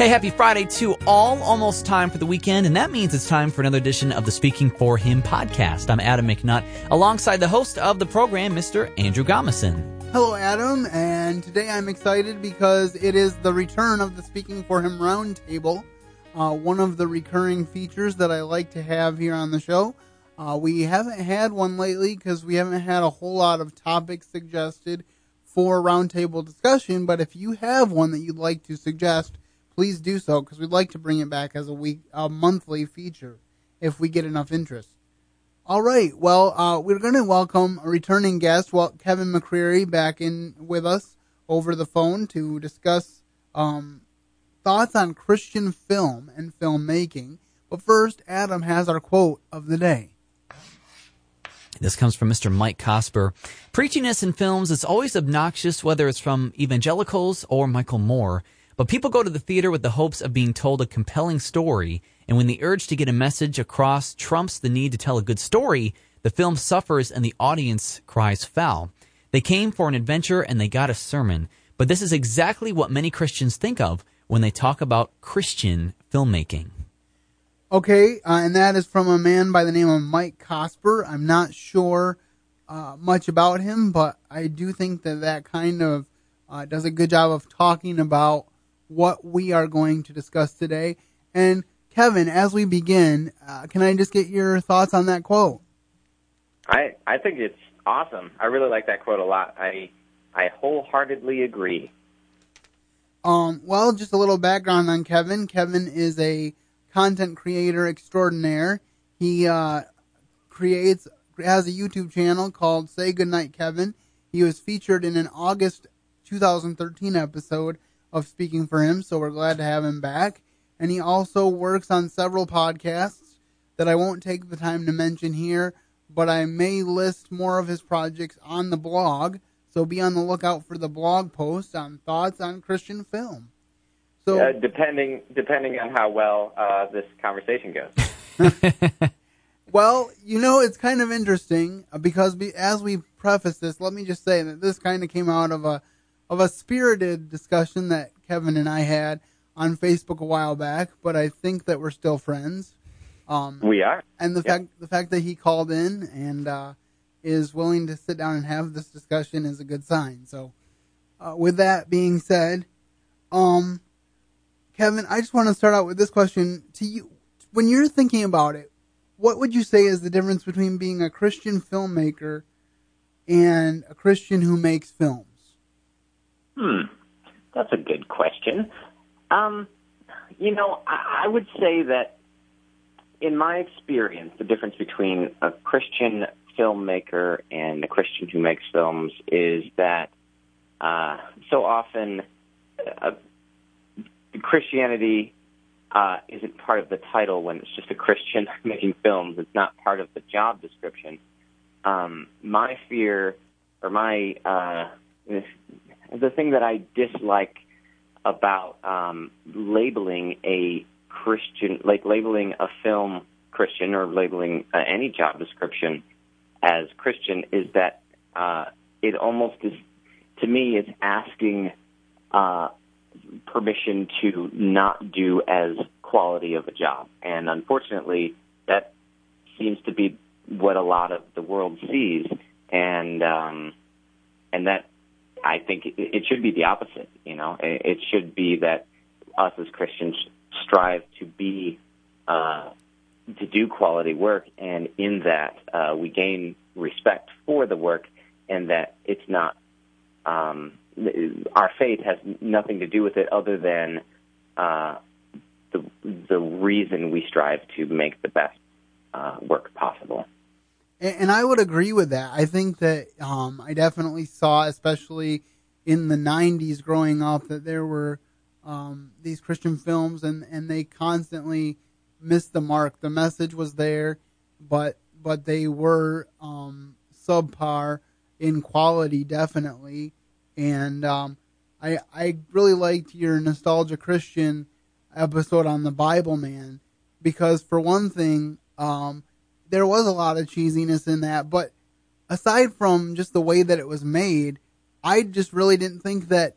Hey, happy Friday to all. Almost time for the weekend, and that means it's time for another edition of the Speaking for Him podcast. I'm Adam McNutt, alongside the host of the program, Mr. Andrew Gomison. Hello, Adam, and today I'm excited because it is the return of the Speaking for Him Roundtable, uh, one of the recurring features that I like to have here on the show. Uh, we haven't had one lately because we haven't had a whole lot of topics suggested for roundtable discussion, but if you have one that you'd like to suggest, please do so because we'd like to bring it back as a week, a monthly feature if we get enough interest. All right. Well, uh, we're going to welcome a returning guest, well, Kevin McCreary, back in with us over the phone to discuss um, thoughts on Christian film and filmmaking. But first, Adam has our quote of the day. This comes from Mr. Mike Cosper. Preachiness in films is always obnoxious, whether it's from evangelicals or Michael Moore. But people go to the theater with the hopes of being told a compelling story, and when the urge to get a message across trumps the need to tell a good story, the film suffers and the audience cries foul. They came for an adventure and they got a sermon. But this is exactly what many Christians think of when they talk about Christian filmmaking. Okay, uh, and that is from a man by the name of Mike Cosper. I'm not sure uh, much about him, but I do think that that kind of uh, does a good job of talking about what we are going to discuss today. And Kevin, as we begin, uh, can I just get your thoughts on that quote? I I think it's awesome. I really like that quote a lot. I I wholeheartedly agree. Um, well, just a little background on Kevin. Kevin is a content creator extraordinaire. He uh, creates has a YouTube channel called Say Goodnight Kevin. He was featured in an August 2013 episode of speaking for him, so we're glad to have him back. And he also works on several podcasts that I won't take the time to mention here, but I may list more of his projects on the blog. So be on the lookout for the blog post on thoughts on Christian film. So uh, depending depending on how well uh, this conversation goes. well, you know, it's kind of interesting uh, because as we preface this, let me just say that this kind of came out of a of a spirited discussion that Kevin and I had on Facebook a while back, but I think that we're still friends. Um, we are, and the fact the fact that he called in and uh, is willing to sit down and have this discussion is a good sign. So, uh, with that being said, um, Kevin, I just want to start out with this question to you: When you're thinking about it, what would you say is the difference between being a Christian filmmaker and a Christian who makes film? Hmm, that's a good question. Um, you know, I, I would say that in my experience, the difference between a Christian filmmaker and a Christian who makes films is that uh, so often uh, Christianity uh, isn't part of the title when it's just a Christian making films. It's not part of the job description. Um, my fear or my uh, the thing that I dislike about um, labeling a Christian, like labeling a film Christian or labeling uh, any job description as Christian, is that uh, it almost is, to me, it's asking uh, permission to not do as quality of a job. And unfortunately, that seems to be what a lot of the world sees. And, um, and that I think it should be the opposite. You know, it should be that us as Christians strive to be uh, to do quality work, and in that uh, we gain respect for the work, and that it's not um, our faith has nothing to do with it other than uh, the the reason we strive to make the best uh, work possible. And, I would agree with that. I think that um, I definitely saw, especially in the '90s, growing up, that there were um, these Christian films, and and they constantly missed the mark. The message was there, but but they were um, subpar in quality, definitely. And um, I I really liked your nostalgia Christian episode on the Bible Man because for one thing, um, there was a lot of cheesiness in that, but aside from just the way that it was made, I just really didn't think that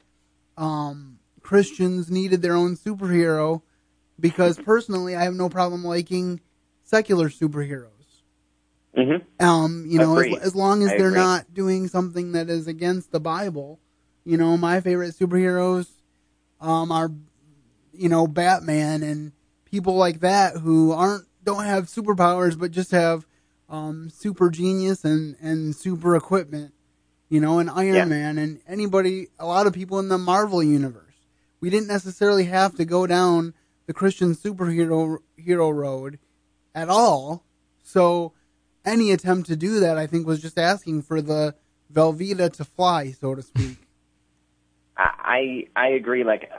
um, Christians needed their own superhero because personally, I have no problem liking secular superheroes. Mm-hmm. Um, you know, as, as long as I they're agree. not doing something that is against the Bible. You know, my favorite superheroes um, are, you know, Batman and people like that who aren't don't have superpowers but just have um, super genius and and super equipment. You know, and Iron Yeah. Man and anybody, a lot of people in the Marvel universe. We didn't necessarily have to go down the Christian superhero hero road at all. So any attempt to do that, I think, was just asking for the Velveeta to fly, so to speak. I I agree. Like,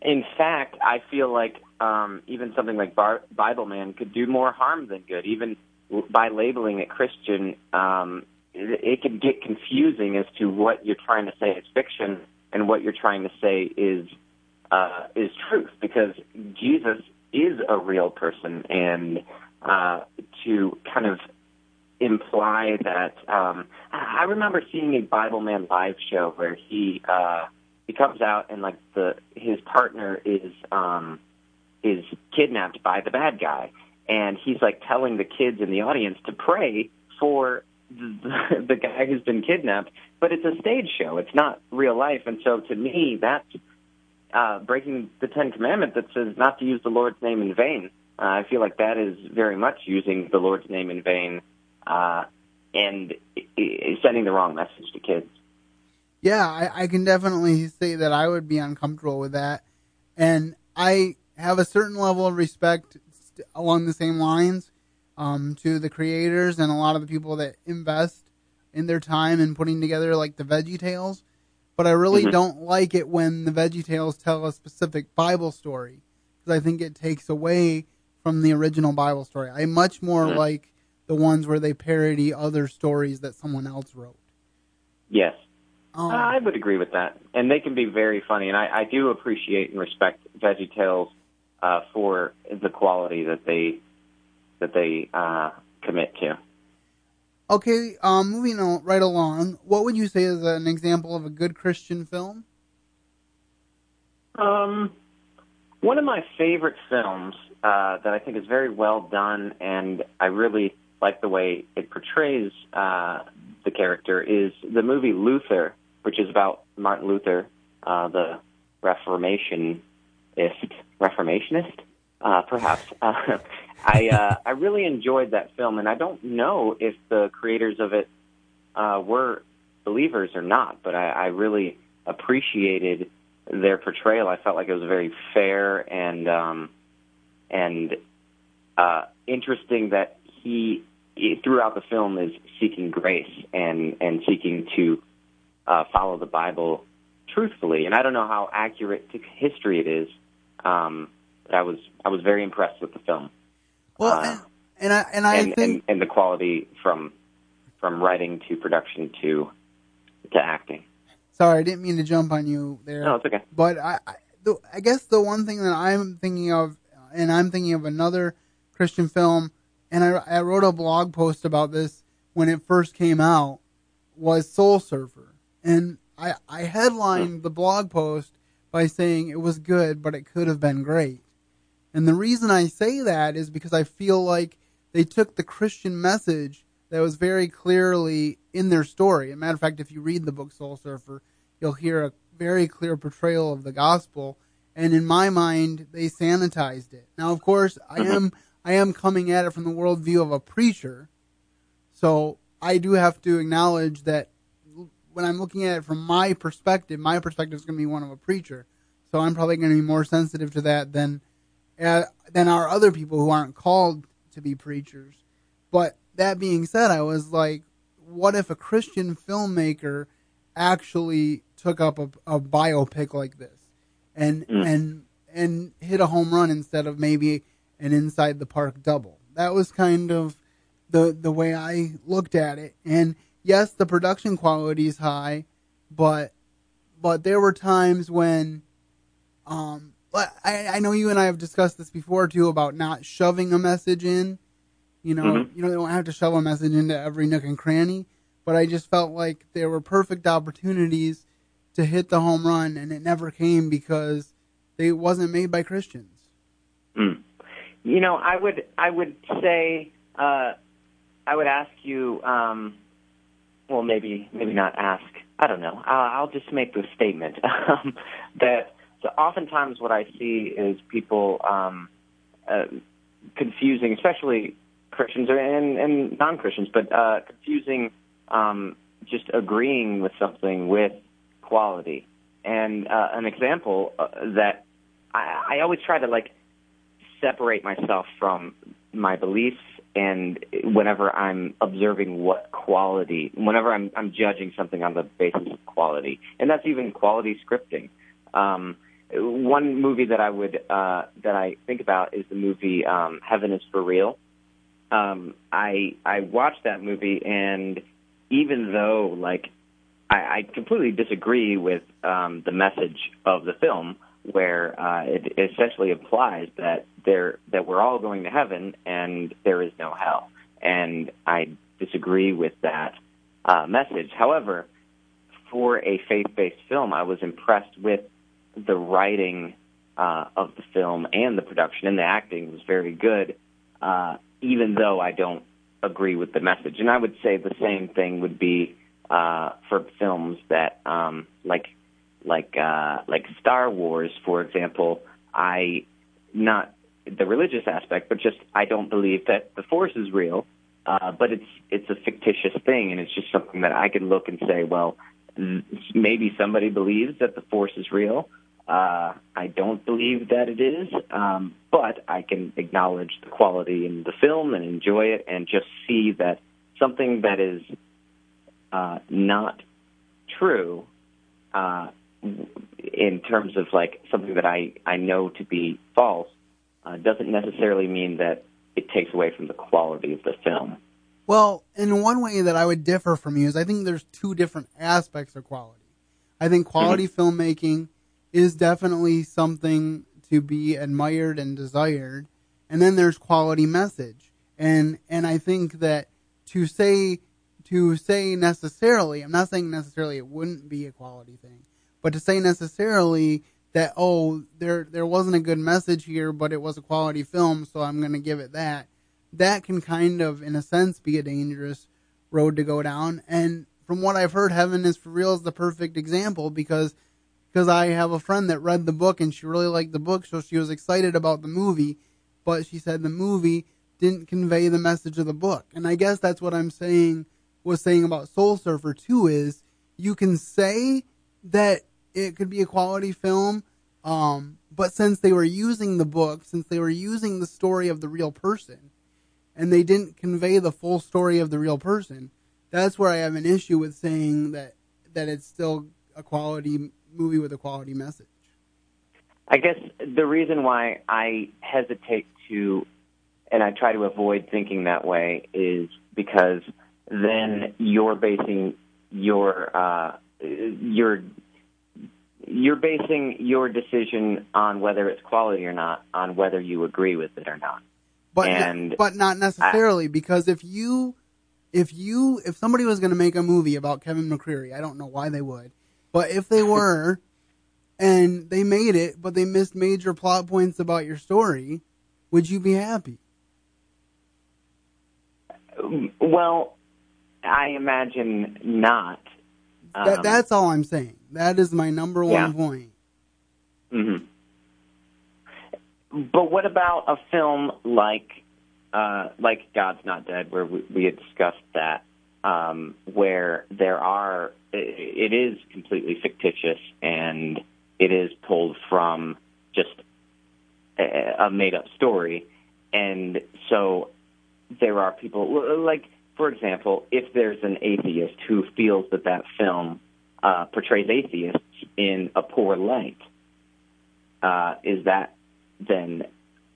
in fact, I feel like um, even something like Bar- Bible Man could do more harm than good. Even by labeling it Christian, um, it, it can get confusing as to what you're trying to say is fiction and what you're trying to say is uh, is truth. Because Jesus is a real person, and uh, to kind of imply that um I remember seeing a Bible Man live show where he uh he comes out and like the his partner is um is kidnapped by the bad guy and he's like telling the kids in the audience to pray for the, the guy who's been kidnapped but it's a stage show it's not real life and so to me that's uh breaking the 10 commandment that says not to use the Lord's name in vain uh, I feel like that is very much using the Lord's name in vain uh, and sending the wrong message to kids. yeah, I, I can definitely say that I would be uncomfortable with that. And I have a certain level of respect st- along the same lines um, to the creators and a lot of the people that invest in their time in putting together like the Veggie Tales. But I really Mhm. don't like it when the Veggie Tales tell a specific Bible story because I think it takes away from the original Bible story. I much more Mhm. like the ones where they parody other stories that someone else wrote. Yes, Um, I would agree with that, and they can be very funny. And I, I do appreciate and respect VeggieTales uh, for the quality that they that they uh, commit to. Okay, um, moving on right along, what would you say is an example of a good Christian film? Um, one of my favorite films uh, that I think is very well done, and I really like the way it portrays uh, the character, is the movie Luther, which is about Martin Luther, uh, the Reformationist, Reformationist, uh, perhaps. Uh, I uh, I really enjoyed that film, and I don't know if the creators of it uh, were believers or not, but I, I really appreciated their portrayal. I felt like it was very fair and um, and uh, interesting that he throughout the film is seeking grace and and seeking to uh, follow the Bible truthfully. And I don't know how accurate to history it is, um, but I was I was very impressed with the film Well, Uh, and, and I and I and, think and and the quality from from writing to production to to acting. sorry, I didn't mean to jump on you there. No, it's okay. But I, I, the, I guess the one thing that I'm thinking of, and I'm thinking of another Christian film, and I, I wrote a blog post about this when it first came out, was Soul Surfer, and I, I headlined the blog post by saying it was good, but it could have been great. And the reason I say that is because I feel like they took the Christian message that was very clearly in their story. As a matter of fact, if you read the book Soul Surfer, you'll hear a very clear portrayal of the gospel. And in my mind, they sanitized it. Now, of course, I mm-hmm. am I am coming at it from the worldview of a preacher, so I do have to acknowledge that when I'm looking at it from my perspective, my perspective is going to be one of a preacher. So I'm probably going to be more sensitive to that than uh, than are other people who aren't called to be preachers. But that being said, I was like, what if a Christian filmmaker actually took up a, a biopic like this and Mm. and and hit a home run instead of maybe an inside the park double? That was kind of the the way I looked at it. And yes, the production quality is high, but but there were times when um but I, I know you and I have discussed this before too about not shoving a message in. You know, Mhm. you know, you don't have to shove a message into every nook and cranny. But I just felt like there were perfect opportunities to hit the home run, and it never came because they wasn't made by Christians. Mm. You know, I would I would say uh, I would ask you. Um, well, maybe maybe not ask. I don't know. I'll, I'll just make the statement um, that so oftentimes what I see is people um, uh, confusing, especially Christians and, and non-Christians, but uh, confusing um, just agreeing with something with quality. And uh, an example uh, that I, I always try to like separate myself from my beliefs and whenever I'm observing what quality, whenever I'm, I'm judging something on the basis of quality, and that's even quality scripting. Um, one movie that I would uh, that I think about is the movie um, Heaven is for Real. Um, I I watched that movie, and even though like I, I completely disagree with um, the message of the film, where uh, it essentially implies that there that we're all going to heaven and there is no hell, and I disagree with that uh, message. However, for a faith-based film, I was impressed with the writing uh, of the film and the production and the acting was very good, uh, even though I don't agree with the message. And I would say the same thing would be uh, for films that um, like like uh, like Star Wars, for example. I not the religious aspect, but just I don't believe that the Force is real. Uh, but it's it's a fictitious thing, and it's just something that I can look and say, well, maybe somebody believes that the Force is real, uh, I don't believe that it is, um, but I can acknowledge the quality in the film and enjoy it, and just see that something that is uh, not true uh, in terms of like something that I I know to be false uh, doesn't necessarily mean that it takes away from the quality of the film. Well, in one way that I would differ from you is I think there's two different aspects of quality. I think quality mm-hmm. filmmaking is definitely something to be admired and desired. And then there's quality message. And and I think that to say to say necessarily, I'm not saying necessarily it wouldn't be a quality thing, but to say necessarily that oh there there wasn't a good message here, but it was a quality film, so I'm going to give it that. That can kind of, in a sense, be a dangerous road to go down. And from what I've heard, Heaven is for Real is the perfect example because because I have a friend that read the book and she really liked the book, so she was excited about the movie, but she said the movie didn't convey the message of the book. And I guess that's what I'm saying was saying about Soul Surfer too is you can say that it could be a quality film, um, but since they were using the book, since they were using the story of the real person, and they didn't convey the full story of the real person, that's where I have an issue with saying that that it's still a quality movie with a quality message. I guess the reason why I hesitate to, and I try to avoid thinking that way, is because then you're basing your uh, your you're basing your decision on whether it's quality or not on whether you agree with it or not. But and but not necessarily I, because if you if you if somebody was going to make a movie about Kevin McCreary, I don't know why they would, but if they were, and they made it, but they missed major plot points about your story, would you be happy? Well, I imagine not. Um, that, that's all I'm saying. That is my number one yeah. point. Mm-hmm. But what about a film like uh, like God's Not Dead, where we, we had discussed that, um, where there are it is completely fictitious and it is pulled from just a made up story. And so there are people, like, for example, if there's an atheist who feels that that film uh, portrays atheists in a poor light, uh, is that then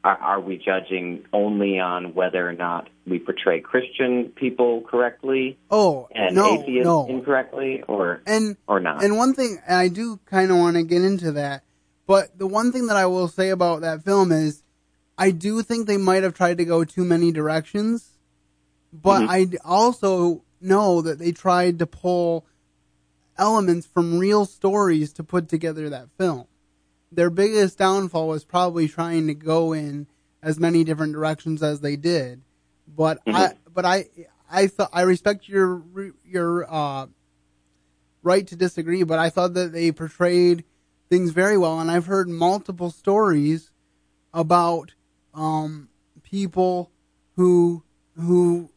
are, are we judging only on whether or not we portray Christian people correctly? Oh, and no, atheists no. incorrectly, or and or not? And one thing I do kind of want to get into that, but the one thing that I will say about that film is, I do think they might have tried to go too many directions, but mm-hmm. I also know that they tried to pull elements from real stories to put together that film. Their biggest downfall was probably trying to go in as many different directions as they did. But Mhm. I, but I, I thought I respect your your uh, right to disagree, but I thought that they portrayed things very well, and I've heard multiple stories about um, people who who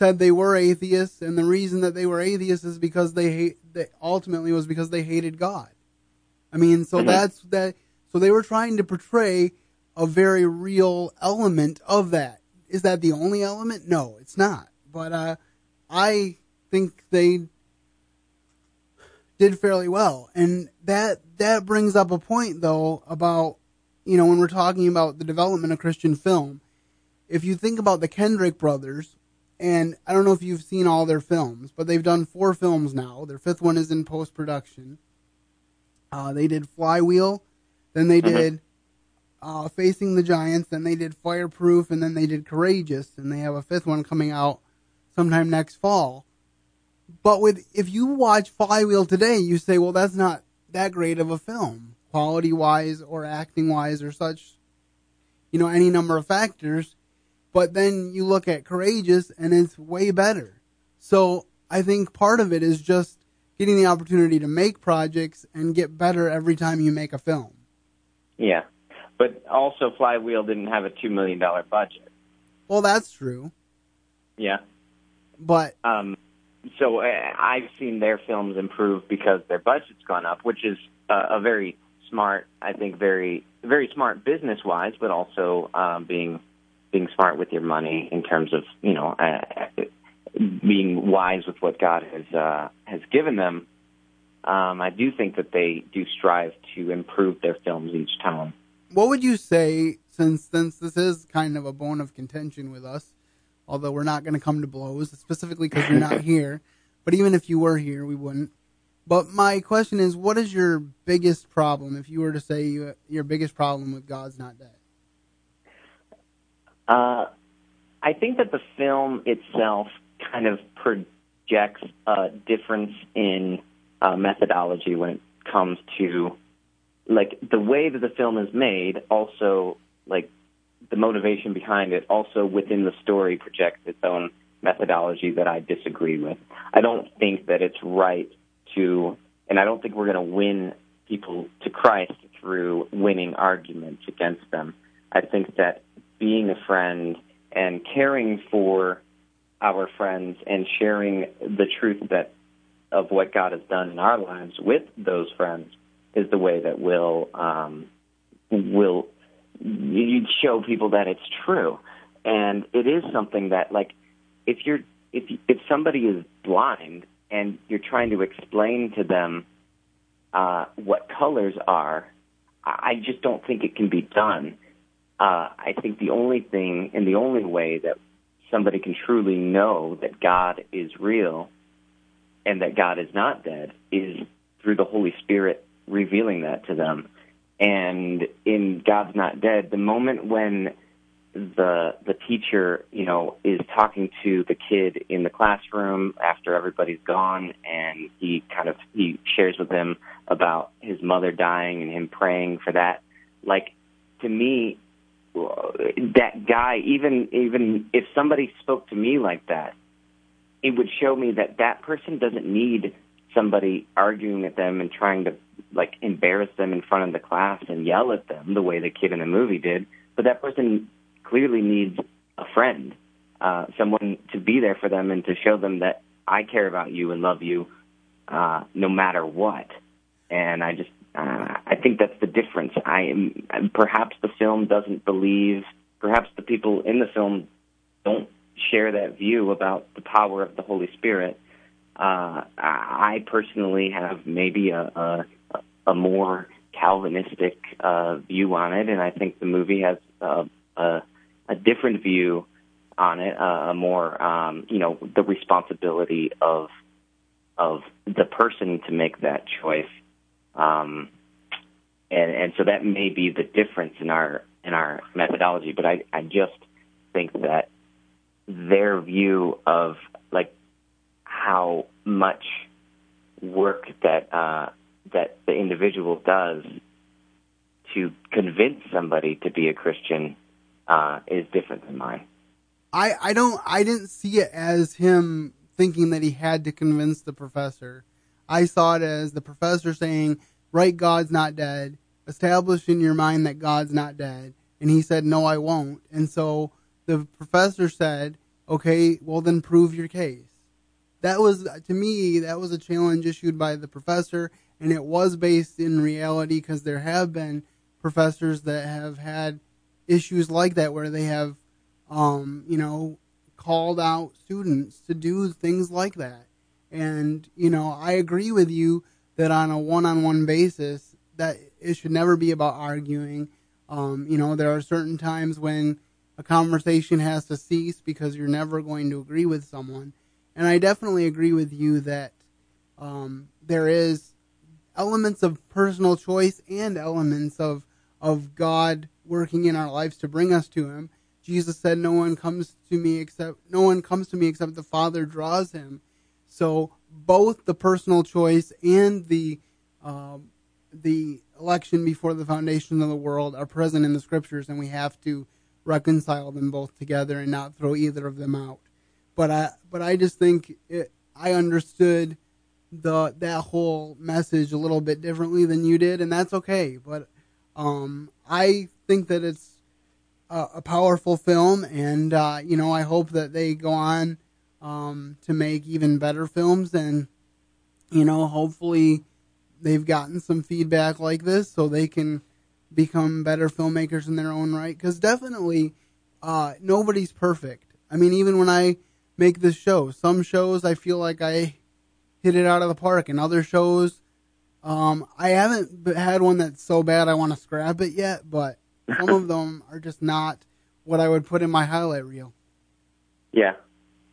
said they were atheists, and the reason that they were atheists is because they hate. They ultimately was because they hated God. I mean, so Mhm. that's that. So they were trying to portray a very real element of that. Is that the only element? No, it's not. But uh, I think they did fairly well, and that that brings up a point though about you know when we're talking about the development of Christian film. If you think about the Kendrick brothers, and I don't know if you've seen all their films, but they've done four films now. Their fifth one is in post production. Uh, they did Flywheel, then they Mhm. did uh, Facing the Giants, then they did Fireproof, and then they did Courageous, and they have a fifth one coming out sometime next fall. But with if you watch Flywheel today, you say, well, that's not that great of a film, quality wise or acting wise or such. You know, any number of factors. But then you look at Courageous, and it's way better. So I think part of it is just getting the opportunity to make projects and get better every time you make a film. Yeah, but also Flywheel didn't have a two million dollar budget. Well, that's true, Yeah. but Um, so I've seen their films improve because their budget's gone up, which is uh, a very smart, I think, very very smart business wise, but also um, being being smart with your money in terms of you know uh, being wise with what God has uh, has given them. Um, I do think that they do strive to improve their films each time. what would you say since since this is kind of a bone of contention with us although we're not going to come to blows specifically because you're not here but even if you were here we wouldn't but my question is what is your biggest problem if you were to say you, your biggest problem with god's not dead Uh, I think that the film itself kind of projects a difference in uh, methodology when it comes to like the way that the film is made. Also, like the motivation behind it. Also, within the story, projects its own methodology that I disagree with. I don't think that it's right to, and I don't think we're going to win people to Christ through winning arguments against them. I think that being a friend and caring for our friends and sharing the truth that of what God has done in our lives with those friends is the way that will um, will you show people that it's true. And it is something that like if you're if if somebody is blind and you're trying to explain to them uh, what colors are, I I just don't think it can be done. Uh, I think the only thing and the only way that somebody can truly know that God is real and that God is not dead is through the Holy Spirit revealing that to them. And in God's Not Dead, the moment when the the teacher, you know, is talking to the kid in the classroom after everybody's gone and he kind of he shares with him about his mother dying and him praying for that. Like to me that guy even even if somebody spoke to me like that it would show me that that person doesn't need somebody arguing at them and trying to like embarrass them in front of the class and yell at them the way the kid in the movie did. But that person clearly needs a friend uh someone to be there for them and to show them that I care about you and love you uh no matter what. And I just uh, I think that's the difference. I am perhaps the film doesn't believe, perhaps the people in the film don't share that view about the power of the Holy Spirit. Uh, I personally have maybe a, a a more Calvinistic uh, view on it, and I think the movie has a, a, a different view on it, a more um, you know the responsibility of of the person to make that choice. Um, and, and so that may be the difference in our in our methodology. But I, I just think that their view of like how much work that uh, that the individual does to convince somebody to be a Christian uh, is different than mine. I, I don't I didn't see it as him thinking that he had to convince the professor. I saw it as the professor saying, "Right, God's not dead. Establish in your mind that God's not dead." And he said, "No, I won't." And so the professor said, "Okay, well then prove your case." That was to me that was a challenge issued by the professor, and it was based in reality because there have been professors that have had issues like that where they have, um, you know, called out students to do things like that. And, you know, I agree with you that on a one on one basis, that it should never be about arguing. Um, you know, there are certain times when a conversation has to cease because you're never going to agree with someone. And I definitely agree with you that um, there is elements of personal choice and elements of of God working in our lives to bring us to Him. Jesus said, "No one comes to me except no one comes to me except the Father draws him." So both the personal choice and the um, the election before the foundation of the world are present in the scriptures, and we have to reconcile them both together and not throw either of them out. But I but I just think it, I understood the that whole message a little bit differently than you did, and that's okay. But um, I think that it's a, a powerful film, and uh, you know, I hope that they go on um, to make even better films, and you know, hopefully they've gotten some feedback like this, so they can become better filmmakers in their own right. Because definitely, uh, nobody's perfect. I mean, even when I make this show, some shows I feel like I hit it out of the park, and other shows um, I haven't had one that's so bad I want to scrap it yet, but some of them are just not what I would put in my highlight reel. Yeah,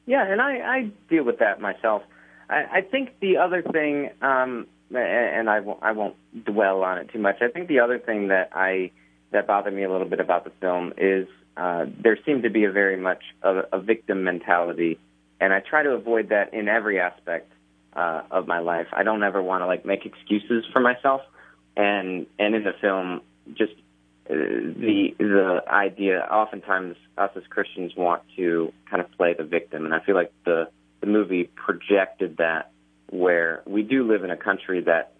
yeah, and I, I deal with that myself. I, I think the other thing, um, and I won't, I won't dwell on it too much. I think the other thing that I that bothered me a little bit about the film is uh, there seemed to be a very much a, a victim mentality, and I try to avoid that in every aspect uh, of my life. I don't ever want to like make excuses for myself, and and in the film, just the the idea. Oftentimes, us as Christians want to kind of play the victim, and I feel like the the movie projected that where we do live in a country that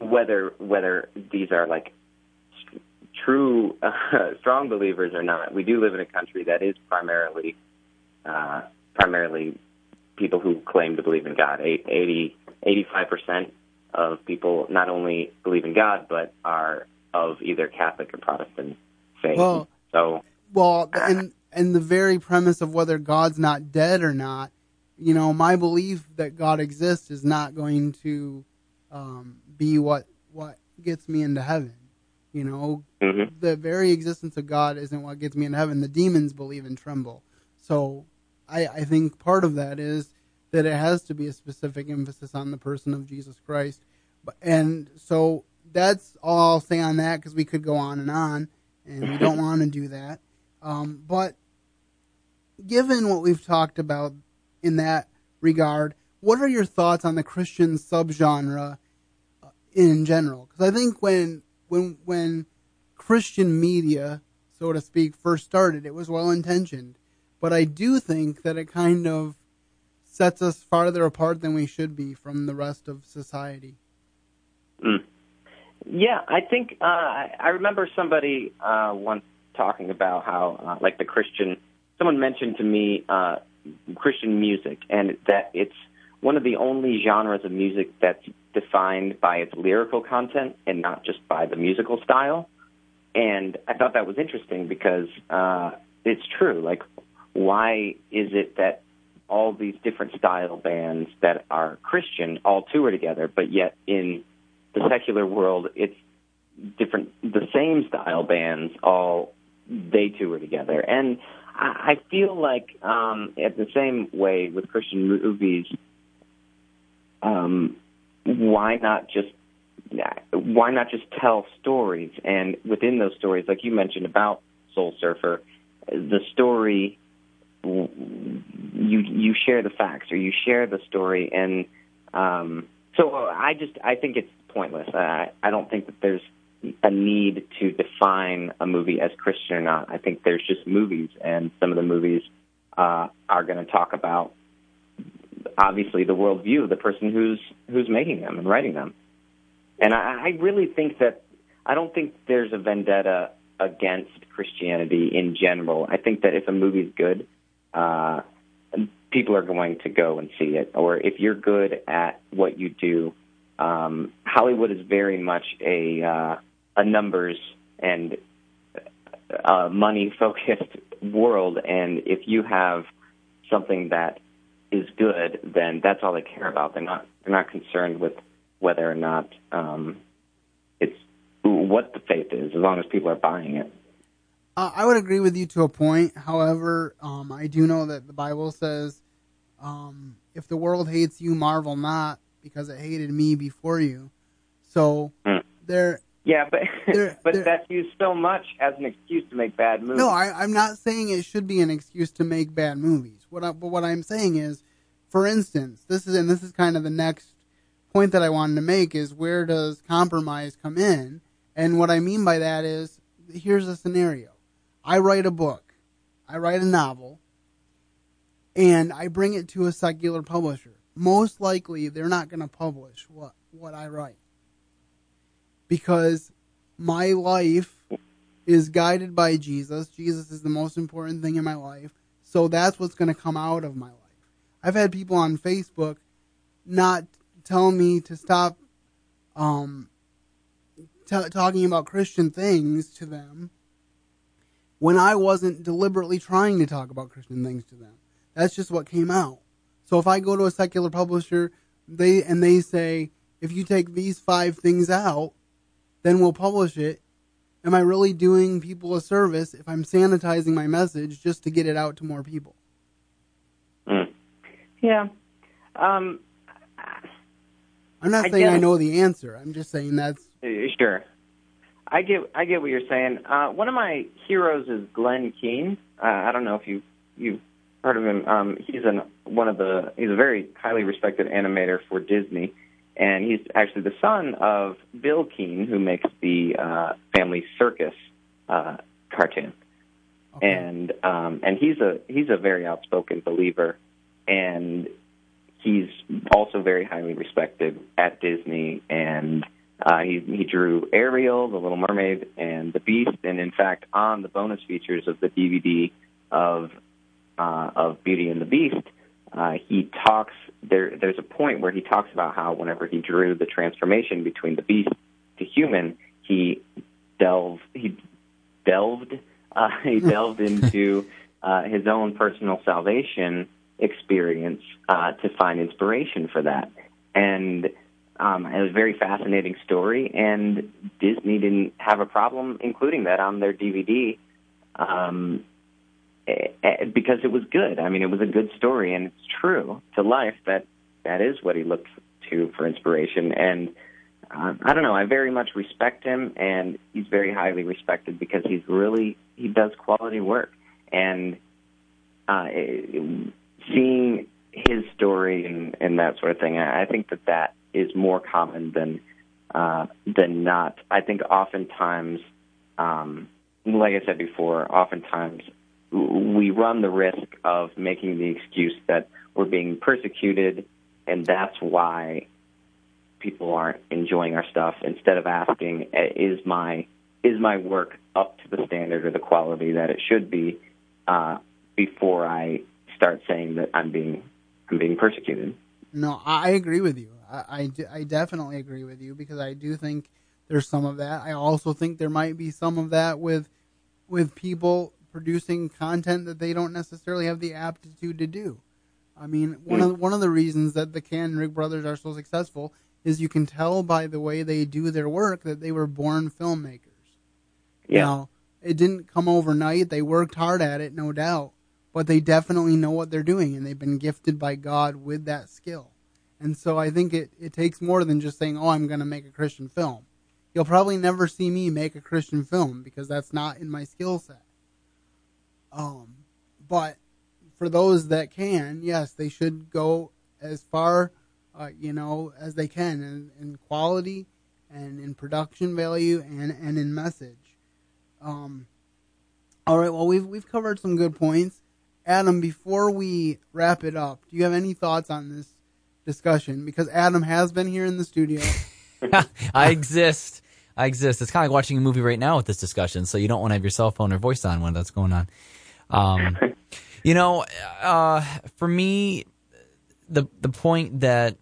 whether whether these are like true uh, strong believers or not, we do live in a country that is primarily uh, primarily people who claim to believe in God. 80, 85% of people not only believe in God, but are of either Catholic or Protestant faith. Well, so, well, and and the very premise of whether God's not dead or not, you know, my belief that God exists is not going to um, be what what gets me into heaven. You know, mm-hmm. the very existence of God isn't what gets me into heaven. The demons believe and tremble. So I, I think part of that is that it has to be a specific emphasis on the person of Jesus Christ. And so that's all I'll say on that because we could go on and on, and we don't want to do that. Um, but given what we've talked about in that regard, what are your thoughts on the Christian subgenre uh, in general? Because I think when when when Christian media, so to speak, first started, it was well intentioned but I do think that it kind of sets us farther apart than we should be from the rest of society. Mm. Yeah, I think uh, I remember somebody uh, once talking about how, uh, like the Christian, someone mentioned to me uh, Christian music, and that it's one of the only genres of music that's defined by its lyrical content and not just by the musical style. And I thought that was interesting because uh, it's true. Like why is it that all these different style bands that are Christian all tour together, but yet in the secular world, it's different, the same style bands all they two tour together. And I, I feel like, um, at the same way with Christian movies, um, why not just why not just tell stories? And within those stories, like you mentioned about Soul Surfer, the story you you share the facts or you share the story and um, So I just I think it's pointless. I I don't think that there's a need to define a movie as Christian or not. I think there's just movies, and some of the movies uh, are going to talk about obviously the worldview of the person who's who's making them and writing them. And I, I really think that I don't think there's a vendetta against Christianity in general. I think that if a movie's good, uh, people are going to go and see it. Or if you're good at what you do, um, Hollywood is very much a uh, a numbers and uh, money focused world. And if you have something that is good, then that's all they care about. They're not they're not concerned with whether or not um, it's what the faith is, as long as people are buying it. Uh, I would agree with you to a point. However, um, I do know that the Bible says, um, "If the world hates you, marvel not, because it hated me before you." So mm. there. Yeah, but there, but there, that's used so much as an excuse to make bad movies. No, I, am not saying it should be an excuse to make bad movies. What I, but what I'm saying is, for instance, this is and this is kind of the next point that I wanted to make is where does compromise come in? And what I mean by that is here's a scenario. I write a book, I write a novel, and I bring it to a secular publisher. Most likely they're not going to publish what, what I write. Because my life is guided by Jesus. Jesus is the most important thing in my life. So that's what's going to come out of my life. I've had people on Facebook not tell me to stop um, t- talking about Christian things to them when I wasn't deliberately trying to talk about Christian things to them. That's just what came out. So if I go to a secular publisher, they and they say, if you take these five things out, then we'll publish it. Am I really doing people a service if I'm sanitizing my message just to get it out to more people? Mm. Yeah. Um, I'm not I saying I know the answer. I'm just saying that's uh, sure. I get I get what you're saying. Uh, one of my heroes is Glen Keane. Uh, I don't know if you you've heard of him. Um, he's an one of the he's a very highly respected animator for Disney, and he's actually the son of Bill Keane, who makes the uh, Family Circus uh, cartoon. Okay. And um, and he's a he's a very outspoken believer, and he's also very highly respected at Disney, and uh, he he drew Ariel, The Little Mermaid, and The Beast, and in fact, on the bonus features of the DVD of uh, of Beauty and the Beast, uh, he talks. There, there's a point where he talks about how whenever he drew the transformation between the beast to human, he delved he delved uh, he delved into uh, his own personal salvation experience uh, to find inspiration for that. And um, it was a very fascinating story, and Disney didn't have a problem including that on their DVD um, because it was good. I mean, it was a good story, and it's true to life that that is what he looked to for inspiration. And uh, I don't know, I very much respect him, and he's very highly respected because he's really he does quality work, and uh, seeing his story and, and that sort of thing, I, I think that that is more common than uh, than not. I think oftentimes, um, like I said before, oftentimes we run the risk of making the excuse that we're being persecuted, and that's why people aren't enjoying our stuff. Instead of asking, "Is my is my work up to the standard or the quality that it should be?" Uh, before I start saying that I'm being I'm being persecuted. No, I agree with you. I, I, I definitely agree with you because I do think there's some of that. I also think there might be some of that with with people producing content that they don't necessarily have the aptitude to do. I mean, one hmm. of one of the reasons that the Kendrick brothers are so successful is you can tell by the way they do their work that they were born filmmakers. Yeah. Now, it didn't come overnight. They worked hard at it, no doubt but they definitely know what they're doing and they've been gifted by God with that skill. And so I think it, it takes more than just saying, oh, I'm going to make a Christian film. You'll probably never see me make a Christian film because that's not in my skill set. Um, but for those that can, yes, they should go as far uh, you know, as they can in, in, quality and in production value and, and in message. Um, all right, well, we've, we've covered some good points. Adam, before we wrap it up, do you have any thoughts on this discussion? Because Adam has been here in the studio. I exist. I exist. It's kind of like watching a movie right now with this discussion, so you don't want to have your cell phone or voice on when that's going on. Um, you know, uh, for me, the the point that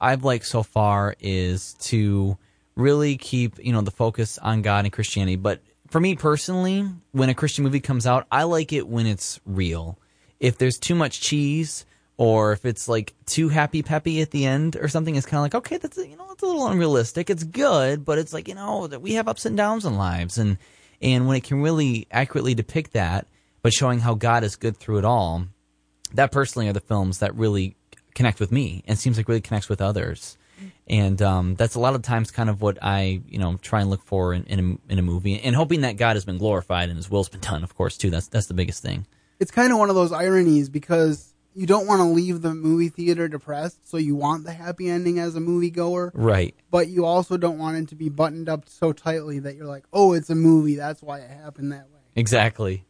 I've liked so far is to really keep you know the focus on God and Christianity. But for me personally, when a Christian movie comes out, I like it when it's real. If there's too much cheese, or if it's like too happy peppy at the end or something, it's kind of like okay, that's you know it's a little unrealistic. It's good, but it's like you know that we have ups and downs in lives, and and when it can really accurately depict that, but showing how God is good through it all, that personally are the films that really connect with me and seems like really connects with others. And um, that's a lot of times kind of what I, you know, try and look for in, in, a, in a movie, and hoping that God has been glorified and His will's been done, of course, too. That's that's the biggest thing. It's kind of one of those ironies because you don't want to leave the movie theater depressed, so you want the happy ending as a moviegoer, right? But you also don't want it to be buttoned up so tightly that you're like, oh, it's a movie, that's why it happened that way. Exactly.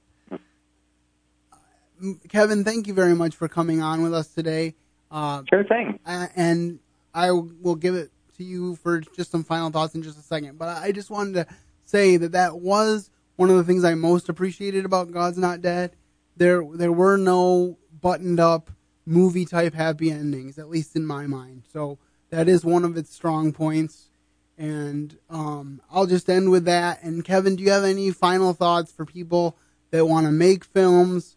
Kevin, thank you very much for coming on with us today. Uh, sure thing. And I will give it to you for just some final thoughts in just a second. But I just wanted to say that that was one of the things I most appreciated about God's Not Dead. There, there were no buttoned up movie type happy endings, at least in my mind. So that is one of its strong points. And um, I'll just end with that. And Kevin, do you have any final thoughts for people that want to make films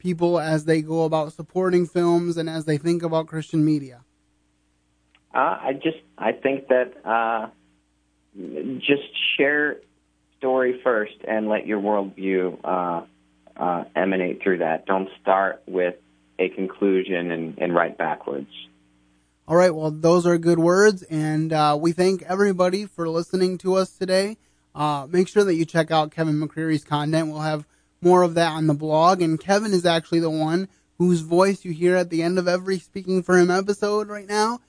people as they go about supporting films and as they think about Christian media? Uh, I just I think that uh, just share story first and let your worldview uh, uh, emanate through that. Don't start with a conclusion and, and write backwards. All right, well, those are good words, and uh, we thank everybody for listening to us today. Uh, make sure that you check out Kevin McCreary's content. We'll have more of that on the blog. And Kevin is actually the one whose voice you hear at the end of every Speaking for Him episode right now.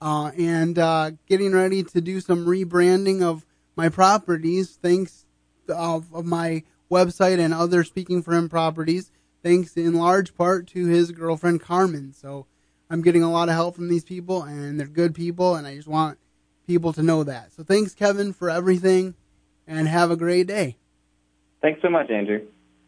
Uh, and uh, getting ready to do some rebranding of my properties, thanks of, of my website and other Speaking for Him properties, thanks in large part to his girlfriend Carmen. So I'm getting a lot of help from these people, and they're good people, and I just want people to know that. So thanks, Kevin, for everything, and have a great day. Thanks so much, Andrew.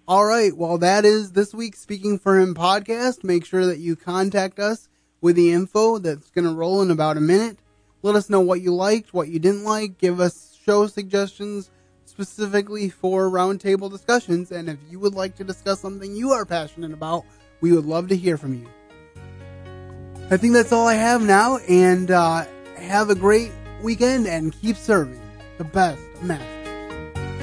All right. Well, that is this week's Speaking for Him podcast. Make sure that you contact us with the info that's going to roll in about a minute. Let us know what you liked, what you didn't like. Give us show suggestions specifically for roundtable discussions. And if you would like to discuss something you are passionate about, we would love to hear from you. I think that's all I have now. And uh, have a great weekend and keep serving the best match.